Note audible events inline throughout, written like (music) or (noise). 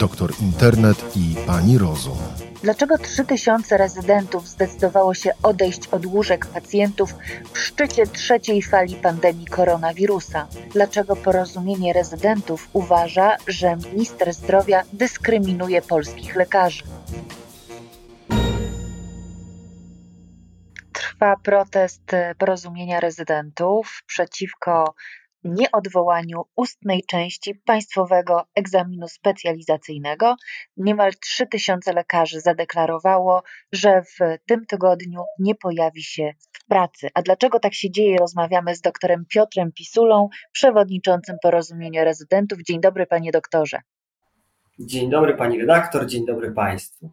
doktor internet i pani rozum. Dlaczego 3000 rezydentów zdecydowało się odejść od łóżek pacjentów w szczycie trzeciej fali pandemii koronawirusa? Dlaczego porozumienie rezydentów uważa, że minister zdrowia dyskryminuje polskich lekarzy? Trwa protest porozumienia rezydentów przeciwko nieodwołaniu ustnej części państwowego egzaminu specjalizacyjnego. Niemal 3000 lekarzy zadeklarowało, że w tym tygodniu nie pojawi się w pracy. A dlaczego tak się dzieje? Rozmawiamy z doktorem Piotrem Pisulą, przewodniczącym porozumienia rezydentów. Dzień dobry, panie doktorze. Dzień dobry, pani redaktor, dzień dobry państwu.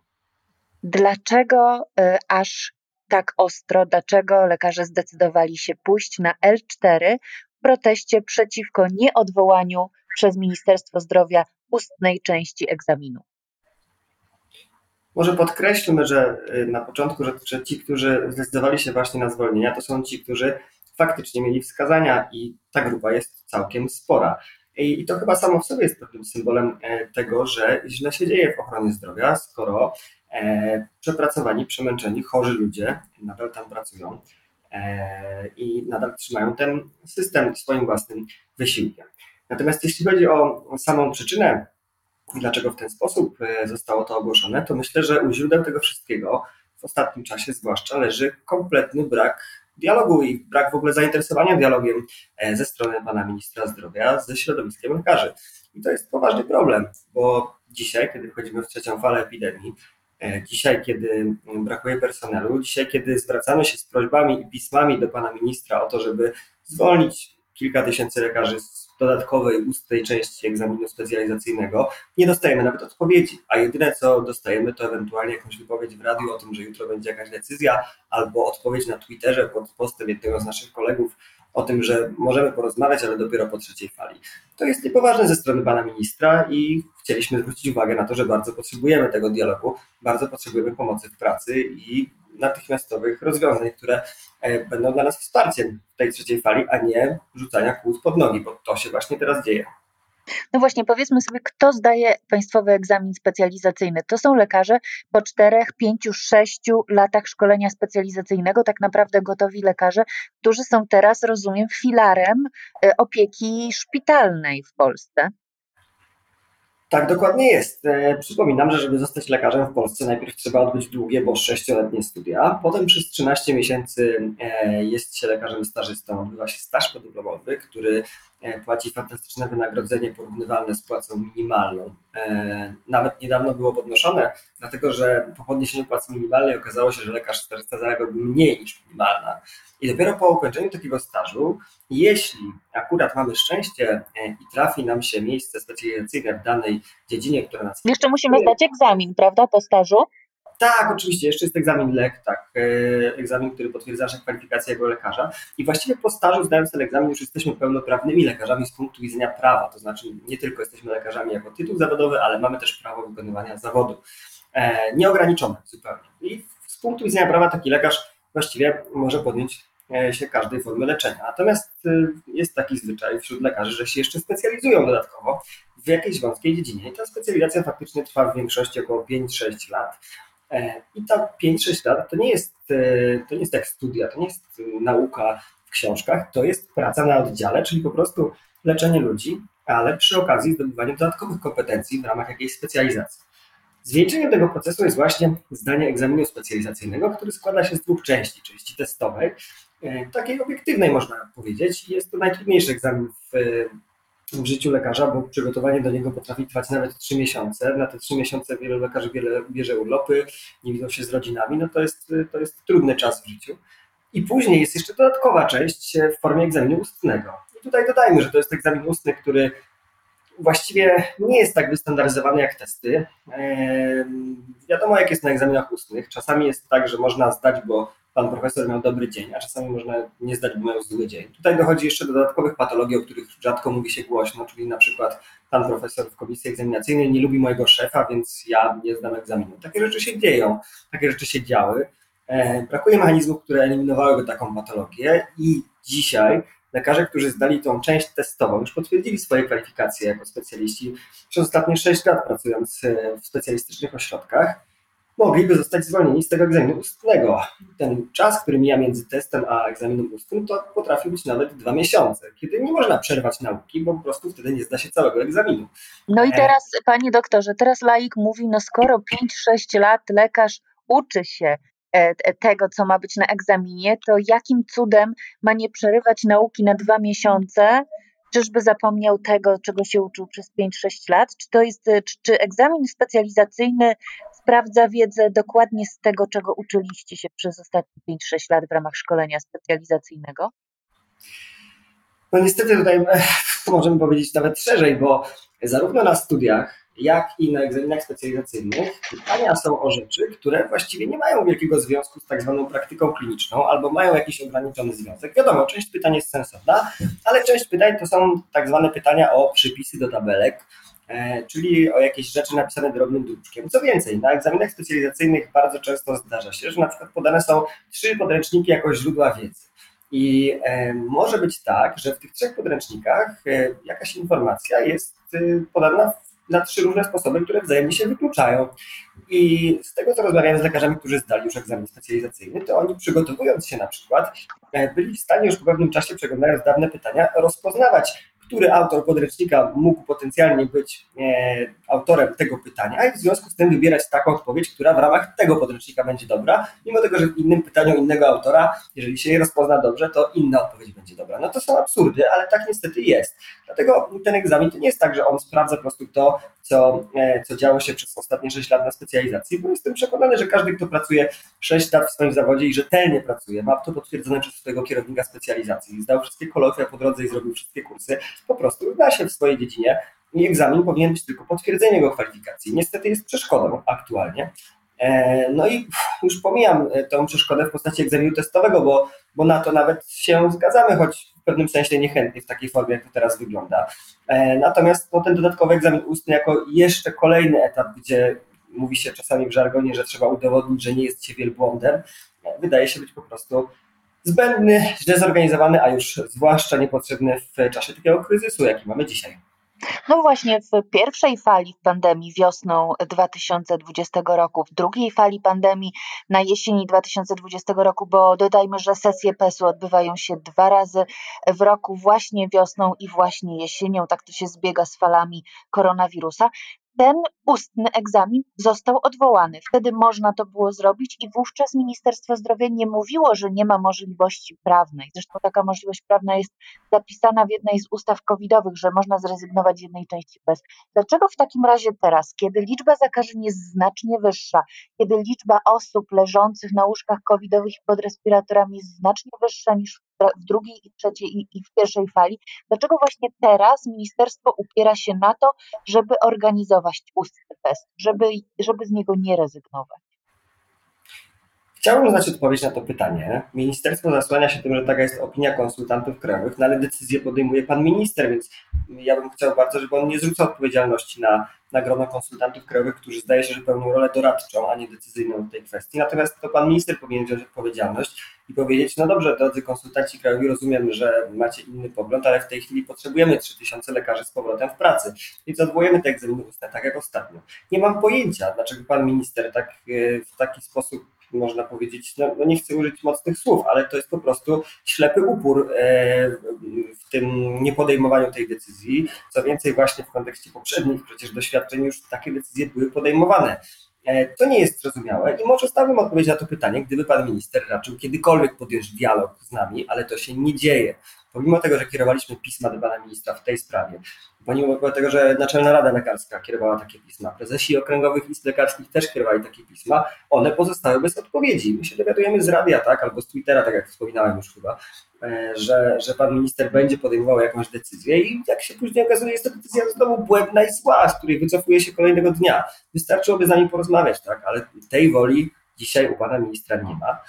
Dlaczego y, aż tak ostro, dlaczego lekarze zdecydowali się pójść na L4, proteście przeciwko nieodwołaniu przez Ministerstwo Zdrowia ustnej części egzaminu. Może podkreślmy, że y, na początku, że ci, którzy zdecydowali się właśnie na zwolnienia, to są ci, którzy faktycznie mieli wskazania i ta grupa jest całkiem spora. I to chyba samo w sobie jest pewnym symbolem e, tego, że źle się dzieje w ochronie zdrowia, skoro e, przepracowani, przemęczeni, chorzy ludzie nadal tam pracują. E, i nadal trzymają ten system swoim własnym wysiłkiem. Natomiast jeśli chodzi o samą przyczynę, dlaczego w ten sposób e, zostało to ogłoszone, to myślę, że u źródeł tego wszystkiego w ostatnim czasie zwłaszcza leży kompletny brak dialogu i brak w ogóle zainteresowania dialogiem e, ze strony pana ministra zdrowia ze środowiskiem lekarzy. I to jest poważny problem, bo dzisiaj, kiedy wchodzimy w trzecią falę epidemii, dzisiaj, kiedy brakuje personelu, dzisiaj, kiedy zwracamy się z prośbami i pismami do pana ministra o to, żeby zwolnić kilka tysięcy lekarzy z dodatkowej ustnej części egzaminu specjalizacyjnego, nie dostajemy nawet odpowiedzi, a jedyne co dostajemy to ewentualnie jakąś wypowiedź w radiu o tym, że jutro będzie jakaś decyzja, albo odpowiedź na Twitterze pod postem jednego z naszych kolegów o tym, że możemy porozmawiać, ale dopiero po trzeciej fali. To jest niepoważne ze strony pana ministra i chcieliśmy zwrócić uwagę na to, że bardzo potrzebujemy tego dialogu, bardzo potrzebujemy pomocy w pracy i natychmiastowych rozwiązań, które e, będą dla nas wsparciem w tej trzeciej fali, a nie rzucania kłód pod nogi, bo to się właśnie teraz dzieje. No właśnie, powiedzmy sobie, kto zdaje państwowy egzamin specjalizacyjny? To są lekarze po czterech, pięciu, sześciu latach szkolenia specjalizacyjnego, tak naprawdę gotowi lekarze, którzy są teraz, rozumiem, filarem e, opieki szpitalnej w Polsce. Tak, dokładnie jest. E, przypominam, że żeby zostać lekarzem w Polsce, najpierw trzeba odbyć długie, bo sześcioletnie studia. Potem przez 13 miesięcy e, jest się lekarzem stażystą, odbywa się staż podyplomowy, który płaci fantastyczne wynagrodzenie porównywalne z płacą minimalną. Nawet niedawno było podnoszone, dlatego że po podniesieniu płacy minimalnej okazało się, że lekarz stażysta zarabiałby mniej niż minimalna. I dopiero po ukończeniu takiego stażu, jeśli akurat mamy szczęście e, i trafi nam się miejsce specjalizacyjne w danej dziedzinie, która nas. Jeszcze musimy zdać egzamin, prawda, po stażu? Tak, oczywiście, jeszcze jest egzamin LEK, tak, e, egzamin, który potwierdza naszą kwalifikację jako lekarza. I właściwie po stażu, zdając ten egzamin, już jesteśmy pełnoprawnymi lekarzami z punktu widzenia prawa. To znaczy, nie tylko jesteśmy lekarzami jako tytuł zawodowy, ale mamy też prawo wykonywania zawodu. E, nieograniczone zupełnie. I z punktu widzenia prawa taki lekarz właściwie może podjąć e, się każdej formy leczenia. Natomiast jest taki zwyczaj wśród lekarzy, że się jeszcze specjalizują dodatkowo w jakiejś wąskiej dziedzinie. I ta specjalizacja faktycznie trwa w większości około 5-6 lat. E, I ta 5-6 lat to nie, jest, to nie jest jak studia, to nie jest nauka w książkach, to jest praca na oddziale, czyli po prostu leczenie ludzi, ale przy okazji zdobywanie dodatkowych kompetencji w ramach jakiejś specjalizacji. Zwieńczeniem tego procesu jest właśnie zdanie egzaminu specjalizacyjnego, który składa się z dwóch części. Części testowej, e, takiej obiektywnej można powiedzieć. Jest to najtrudniejszy egzamin w, w życiu lekarza, bo przygotowanie do niego potrafi trwać nawet trzy miesiące. Na te trzy miesiące wielu lekarzy wiele, bierze urlopy, nie widzą się z rodzinami. No to jest, to jest trudny czas w życiu. I później jest jeszcze dodatkowa część w formie egzaminu ustnego. I tutaj dodajmy, że to jest egzamin ustny, który właściwie nie jest tak wystandaryzowany jak testy. Wiadomo, jak jest na egzaminach ustnych. Czasami jest tak, że można zdać, bo pan profesor miał dobry dzień, a czasami można nie zdać, bo miał zły dzień. Tutaj dochodzi jeszcze do dodatkowych patologii, o których rzadko mówi się głośno, czyli na przykład pan profesor w komisji egzaminacyjnej nie lubi mojego szefa, więc ja nie zdam egzaminu. Takie rzeczy się dzieją, takie rzeczy się działy. Brakuje mechanizmów, które eliminowałyby taką patologię i dzisiaj lekarze, którzy zdali tą część testową, już potwierdzili swoje kwalifikacje jako specjaliści przez ostatnie 6 lat pracując w specjalistycznych ośrodkach, mogliby zostać zwolnieni z tego egzaminu ustnego. Ten czas, który mija między testem a egzaminem ustnym, to potrafi być nawet dwa miesiące, kiedy nie można przerwać nauki, bo po prostu wtedy nie zda się całego egzaminu. No i teraz, panie doktorze, teraz laik mówi, no skoro 5-6 lat lekarz uczy się e, tego, co ma być na egzaminie, to jakim cudem ma nie przerywać nauki na dwa miesiące, Czyżby zapomniał tego, czego się uczył przez 5-6 lat? Czy to jest, czy, czy egzamin specjalizacyjny sprawdza wiedzę dokładnie z tego, czego uczyliście się przez ostatnie 5-6 lat w ramach szkolenia specjalizacyjnego? No niestety tutaj (laughs) możemy powiedzieć nawet szerzej, bo zarówno na studiach, jak i na egzaminach specjalizacyjnych pytania są o rzeczy, które właściwie nie mają wielkiego związku z tak zwaną praktyką kliniczną albo mają jakiś ograniczony związek. Wiadomo, część pytań jest sensowna, ale część pytań to są tak zwane pytania o przypisy do tabelek, czyli o jakieś rzeczy napisane drobnym druczkiem. Co więcej, na egzaminach specjalizacyjnych bardzo często zdarza się, że na przykład podane są trzy podręczniki jako źródła wiedzy. I e, może być tak, że w tych trzech podręcznikach e, jakaś informacja jest podana na trzy różne sposoby, które wzajemnie się wykluczają. I z tego, co rozmawiałem z lekarzami, którzy zdali już egzamin specjalizacyjny, to oni przygotowując się na przykład, e, byli w stanie już po pewnym czasie, przeglądając dawne pytania, rozpoznawać który autor podręcznika mógł potencjalnie być e, autorem tego pytania i w związku z tym wybierać taką odpowiedź, która w ramach tego podręcznika będzie dobra, mimo tego, że w innym pytaniu innego autora, jeżeli się je rozpozna dobrze, to inna odpowiedź będzie dobra. No to są absurdy, ale tak niestety jest. Dlatego ten egzamin to nie jest tak, że on sprawdza po prostu to, co, e, co działo się przez ostatnie 6 lat na specjalizacji, bo jestem przekonany, że każdy, kto pracuje 6 lat w swoim zawodzie i rzetelnie pracuje, ma to potwierdzone przez swojego kierownika specjalizacji, zdał wszystkie kolokvia po drodze i zrobił wszystkie kursy, po prostu zna się w swojej dziedzinie i egzamin powinien być tylko potwierdzeniem jego kwalifikacji. Niestety jest przeszkodą aktualnie. E, no i już pomijam e, tą przeszkodę w postaci egzaminu testowego, bo, bo na to nawet się zgadzamy, choć pewnym sensie niechętnie w takiej formie, jak to teraz wygląda. E, natomiast no, ten dodatkowy egzamin ustny jako jeszcze kolejny etap, gdzie mówi się czasami w żargonie, że trzeba udowodnić, że nie jest się wielbłądem, wydaje się być po prostu zbędny, źle zorganizowany, a już zwłaszcza niepotrzebny w czasie takiego kryzysu, jaki mamy dzisiaj. No właśnie w pierwszej fali pandemii wiosną 2020 roku, w drugiej fali pandemii na jesieni 2020 roku, bo dodajmy, że sesje PES-u odbywają się dwa razy w roku, właśnie wiosną i właśnie jesienią, tak to się zbiega z falami koronawirusa ten ustny egzamin został odwołany. Wtedy można to było zrobić i wówczas Ministerstwo Zdrowia nie mówiło, że nie ma możliwości prawnej. Zresztą taka możliwość prawna jest zapisana w jednej z ustaw covidowych, że można zrezygnować z jednej części bez. Dlaczego w takim razie teraz, kiedy liczba zakażeń jest znacznie wyższa, kiedy liczba osób leżących na łóżkach covidowych i pod respiratorami jest znacznie wyższa niż w drugiej i trzeciej i, w pierwszej fali. Dlaczego właśnie teraz ministerstwo upiera się na to, żeby organizować ustny test, żeby, żeby z niego nie rezygnować? Chciałbym znać odpowiedź na to pytanie. Ministerstwo zasłania się tym, że taka jest opinia konsultantów krajowych, no ale decyzję podejmuje pan minister, więc ja bym chciał bardzo, żeby on nie zrzucał odpowiedzialności na, na grono konsultantów krajowych, którzy zdaje się, że pełnią rolę doradczą, a nie decyzyjną w tej kwestii. Natomiast to pan minister powinien wziąć odpowiedzialność i powiedzieć, no dobrze, drodzy konsultanci krajowi, rozumiem, że macie inny pogląd, ale w tej chwili potrzebujemy 3000 lekarzy z powrotem w pracy, więc odwołujemy te egzaminy ustne, tak jak ostatnio. Nie mam pojęcia, dlaczego pan minister tak e, w taki sposób można powiedzieć, no, no, nie chcę użyć mocnych słów, ale to jest po prostu ślepy upór e, w tym niepodejmowaniu tej decyzji. Co więcej, właśnie w kontekście poprzednich przecież doświadczeń już takie decyzje były podejmowane. E, to nie jest zrozumiałe i może znałbym odpowiedź na to pytanie, gdyby pan minister raczył kiedykolwiek podjąć dialog z nami, ale to się nie dzieje. Pomimo tego, że kierowaliśmy pisma do pana ministra w tej sprawie, pomimo tego, że Naczelna Rada Lekarska kierowała takie pisma, prezesi okręgowych list lekarskich też kierowali takie pisma, one pozostały bez odpowiedzi. My się dowiadujemy z radia, tak, albo z Twittera, tak jak wspominałem już chyba, e, że, że pan minister będzie podejmował jakąś decyzję i jak się później okazuje, jest to decyzja znowu błędna i zła, z której wycofuje się kolejnego dnia. Wystarczyłoby z nami porozmawiać, tak, ale tej woli dzisiaj u pana ministra nie ma.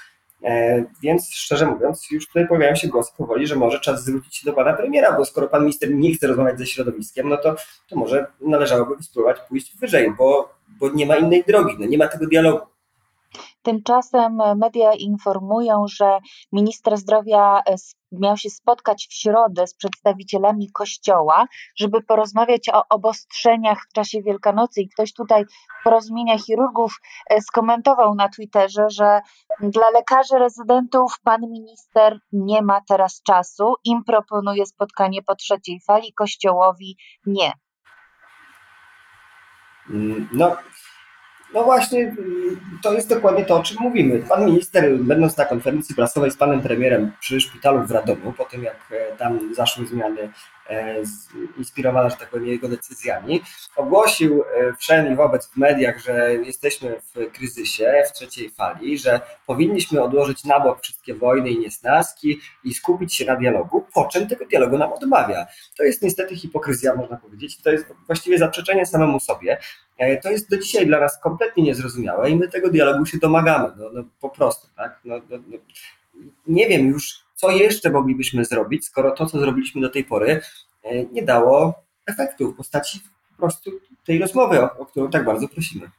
E, więc szczerze mówiąc, już tutaj pojawiają się głosy powoli, że może czas zwrócić się do pana premiera, bo skoro pan minister nie chce rozmawiać ze środowiskiem, no to, to może należałoby spróbować pójść wyżej, bo, bo nie ma innej drogi, no nie ma tego dialogu. Tymczasem media informują, że minister zdrowia e, miał się spotkać w środę z przedstawicielami kościoła, żeby porozmawiać o obostrzeniach w czasie Wielkanocy. I ktoś tutaj porozumienia chirurgów e, skomentował na Twitterze, że dla lekarzy rezydentów pan minister nie ma teraz czasu. Im proponuje spotkanie po trzeciej fali, kościołowi nie. No, no właśnie, mm, to jest dokładnie to, o czym mówimy. Pan minister, będąc na konferencji prasowej z panem premierem przy szpitalu w Radomiu, po tym jak e, tam zaszły zmiany inspirowana, że tak powiem, jego decyzjami, ogłosił e, wszędzie wobec w mediach, że jesteśmy w kryzysie, w trzeciej fali, że powinniśmy odłożyć na bok wszystkie wojny i niesnaski i skupić się na dialogu, po czym tego dialogu nam odmawia. To jest niestety hipokryzja, można powiedzieć, to jest właściwie zaprzeczenie samemu sobie. E, to jest do dzisiaj dla nas kompletnie niezrozumiałe i my tego dialogu się domagamy, no, no po prostu, tak? No, no, no. Nie wiem już, co jeszcze moglibyśmy zrobić, skoro to, co zrobiliśmy do tej pory, e, nie dało efektu w postaci po prostu tej rozmowy, o, o którą tak bardzo prosimy.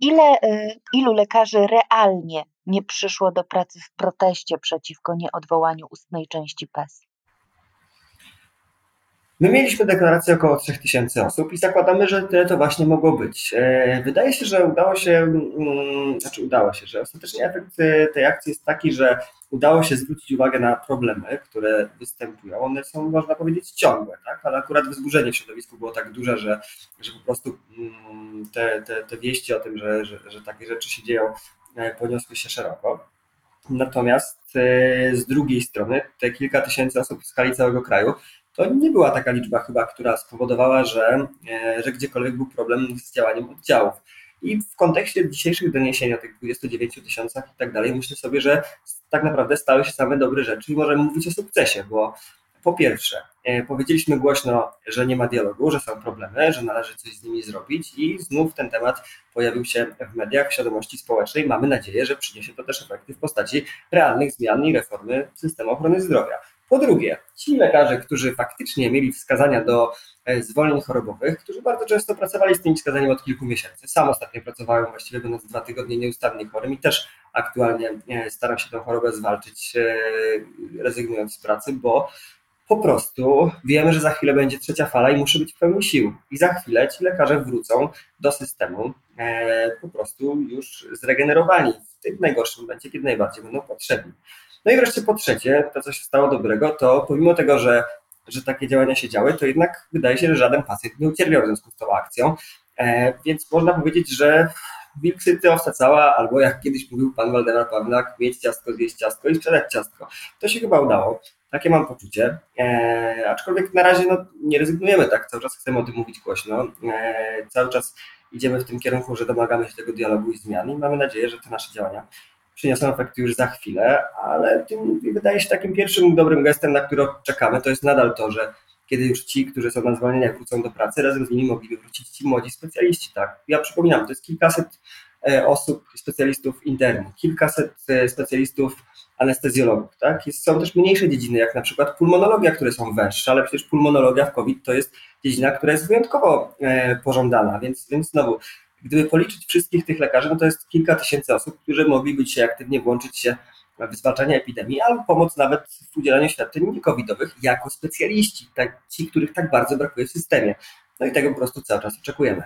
Ile, e, ilu lekarzy realnie nie przyszło do pracy w proteście przeciwko nieodwołaniu ustnej części PES? My mieliśmy deklarację około 3000 osób i zakładamy, że tyle to właśnie mogło być. E, wydaje się, że udało się, mm, znaczy udało się, że ostatecznie efekt e, tej akcji jest taki, że udało się zwrócić uwagę na problemy, które występują. One są, można powiedzieć, ciągłe, tak? ale akurat wzburzenie w środowisku było tak duże, że, że po prostu mm, te, te, te wieści o tym, że, że, że takie rzeczy się dzieją, e, poniosły się szeroko. Natomiast z drugiej strony te kilka tysięcy osób w skali całego kraju to nie była taka liczba chyba, która spowodowała, że, e, że gdziekolwiek był problem z działaniem oddziałów. I w kontekście dzisiejszych doniesień o tych 29 tysiącach i tak dalej, myślę sobie, że tak naprawdę stały się same dobre rzeczy i możemy mówić o sukcesie, bo po pierwsze, e, powiedzieliśmy głośno, że nie ma dialogu, że są problemy, że należy coś z nimi zrobić i znów ten temat pojawił się w mediach, w świadomości społecznej. Mamy nadzieję, że przyniesie to też efekty w postaci realnych zmian i reformy systemu ochrony zdrowia. Po drugie, ci lekarze, którzy faktycznie mieli wskazania do e, zwolnień chorobowych, którzy bardzo często pracowali z tymi wskazaniami od kilku miesięcy. Sam ostatnio pracowałem właściwie będąc dwa tygodnie nieustannie chorym i też aktualnie e, staram się tę chorobę zwalczyć, e, rezygnując z pracy, bo po prostu wiemy, że za chwilę będzie trzecia fala i muszę być w pełni sił. I za chwilę ci lekarze wrócą do systemu po prostu już zregenerowani w tym najgorszym momencie, kiedy najbardziej będą potrzebni. No i wreszcie po trzecie, to co się stało dobrego, to pomimo tego, że, że takie działania się działy, to jednak wydaje się, że żaden pacjent nie ucierpiał w związku z tą akcją, e, więc można powiedzieć, że wilk syty owca cała, albo jak kiedyś mówił pan Waldemar Pawlak, mieć ciastko, zjeść ciastko i sprzedać ciastko. To się chyba udało. Takie mam poczucie. E, aczkolwiek na razie no, nie rezygnujemy, tak? Cały czas chcemy o tym mówić głośno. E, cały czas idziemy w tym kierunku, że domagamy się tego dialogu i zmian i mamy nadzieję, że te nasze działania przyniosą efekty już za chwilę, ale tym wydaje się takim pierwszym dobrym gestem, na który czekamy, to jest nadal to, że kiedy już ci, którzy są na zwolnieniach wrócą do pracy, razem z nimi mogliby wrócić ci młodzi specjaliści, tak? Ja przypominam, to jest kilkaset e, osób, specjalistów internych, kilkaset e, specjalistów anestezjologów, tak? Są też mniejsze dziedziny, jak na przykład pulmonologia, które są węższe, ale przecież pulmonologia w COVID to jest dziedzina, która jest wyjątkowo e, pożądana, więc, więc znowu Gdyby policzyć wszystkich tych lekarzy, no to jest kilka tysięcy osób, którzy mogliby dzisiaj aktywnie włączyć się w zwalczanie epidemii, albo pomóc nawet w udzielaniu świadczeń niecovidowych jako specjaliści, tak, ci, których tak bardzo brakuje w systemie. No i tego po prostu cały czas oczekujemy.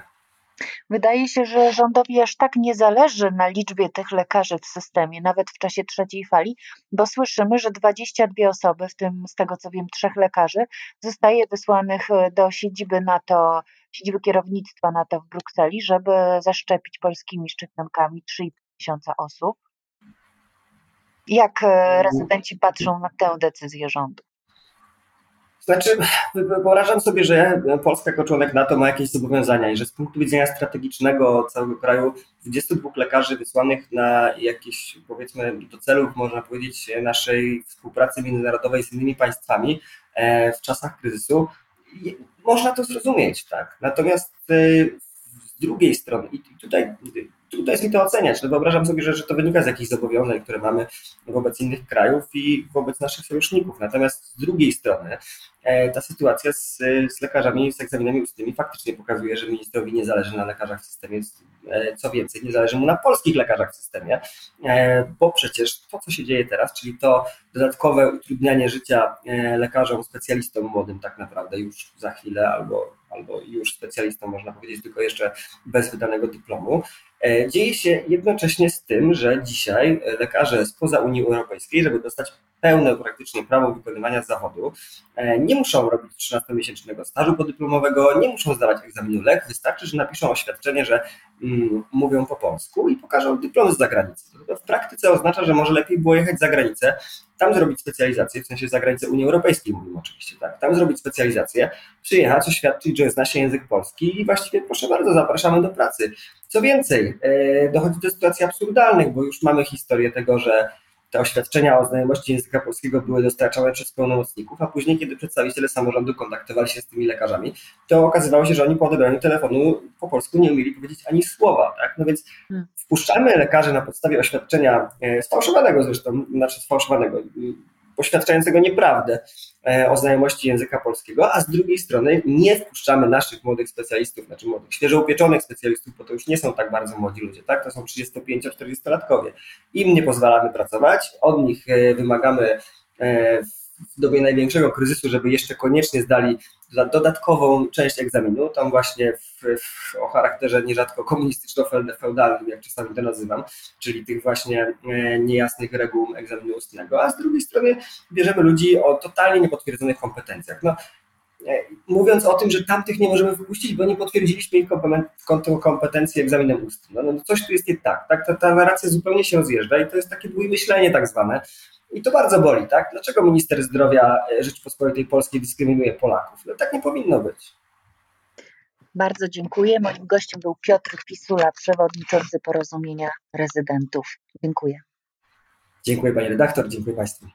Wydaje się, że rządowi aż tak nie zależy na liczbie tych lekarzy w systemie, nawet w czasie trzeciej fali, bo słyszymy, że 22 osoby, w tym z tego co wiem trzech lekarzy, zostaje wysłanych e, do siedziby NATO, siedziby kierownictwa NATO w Brukseli, żeby zaszczepić polskimi szczepionkami 3,5 tysiąca osób. Jak e, rezydenci patrzą na tę decyzję rządu? Znaczy, wyobrażam sobie, że Polska jako członek NATO ma jakieś zobowiązania i że z punktu widzenia strategicznego całego kraju 22 lekarzy wysłanych na jakieś, powiedzmy, do celów, można powiedzieć, naszej współpracy międzynarodowej z innymi państwami e, w czasach kryzysu, można to zrozumieć, tak. Natomiast e, z drugiej strony, i tutaj trudno jest mi to oceniać. No wyobrażam sobie, że, że to wynika z jakichś zobowiązań, które mamy wobec innych krajów i wobec naszych sojuszników. Natomiast z drugiej strony e, ta sytuacja z, z lekarzami, z egzaminami ustnymi faktycznie pokazuje, że ministrowi nie zależy na lekarzach w systemie, e, co więcej, nie zależy mu na polskich lekarzach w systemie, e, bo przecież to, co się dzieje teraz, czyli to dodatkowe utrudnianie życia lekarzom, specjalistom młodym tak naprawdę już za chwilę albo, albo już specjalistom, można powiedzieć, tylko jeszcze bez wydanego dyplomu, dzieje się jednocześnie z tym, że dzisiaj lekarze spoza Unii Europejskiej, żeby dostać pełne praktycznie prawo wykonywania zawodu, e, nie muszą robić 13-miesięcznego stażu podyplomowego, nie muszą zdawać egzaminu LEK, wystarczy, że napiszą oświadczenie, że mm, mówią po polsku i pokażą dyplom z zagranicy. To w praktyce oznacza, że może lepiej było jechać za granicę, tam zrobić specjalizację, w sensie za granicę Unii Europejskiej mówimy oczywiście, tak, tam zrobić specjalizację, przyjechać, oświadczyć, że zna się język polski i właściwie proszę bardzo, zapraszamy do pracy. Co więcej, e, dochodzi do sytuacji absurdalnych, bo już mamy historię tego, że te oświadczenia o znajomości języka polskiego były dostarczane przez pełnomocników, a później, kiedy przedstawiciele samorządu kontaktowali się z tymi lekarzami, to okazywało się, że oni po odebraniu telefonu po polsku nie umieli powiedzieć ani słowa. Tak? No więc hmm. wpuszczamy lekarzy na podstawie oświadczenia e, sfałszowanego zresztą, znaczy sfałszowanego, poświadczającego nieprawdę e, o znajomości języka polskiego, a z drugiej strony nie wpuszczamy naszych młodych specjalistów, znaczy młodych, świeżo upieczonych specjalistów, bo to już nie są tak bardzo młodzi ludzie, tak? To są 35-40-latkowie. Im nie pozwalamy pracować, od nich e, wymagamy e, w dobie największego kryzysu, żeby jeszcze koniecznie zdali dodatkową część egzaminu, tam właśnie w, w, o charakterze nierzadko komunistyczno-feudalnym, jak czasami to nazywam, czyli tych właśnie e, niejasnych reguł egzaminu ustnego, a z drugiej strony bierzemy ludzi o totalnie niepotwierdzonych kompetencjach. No, e, mówiąc o tym, że tamtych nie możemy wypuścić, bo nie potwierdziliśmy ich kompetencji egzaminem ustnym. No, no coś tu jest nie tak, tak? Ta, ta narracja zupełnie się rozjeżdża i to jest takie myślenie tak zwane, i to bardzo boli, tak? Dlaczego minister zdrowia e, Rzeczypospolitej Polskiej dyskryminuje Polaków? No tak nie powinno być. Bardzo dziękuję. Moim gościem był Piotr Pisula, przewodniczący porozumienia rezydentów. Dziękuję. Dziękuję pani redaktor, dziękuję państwu.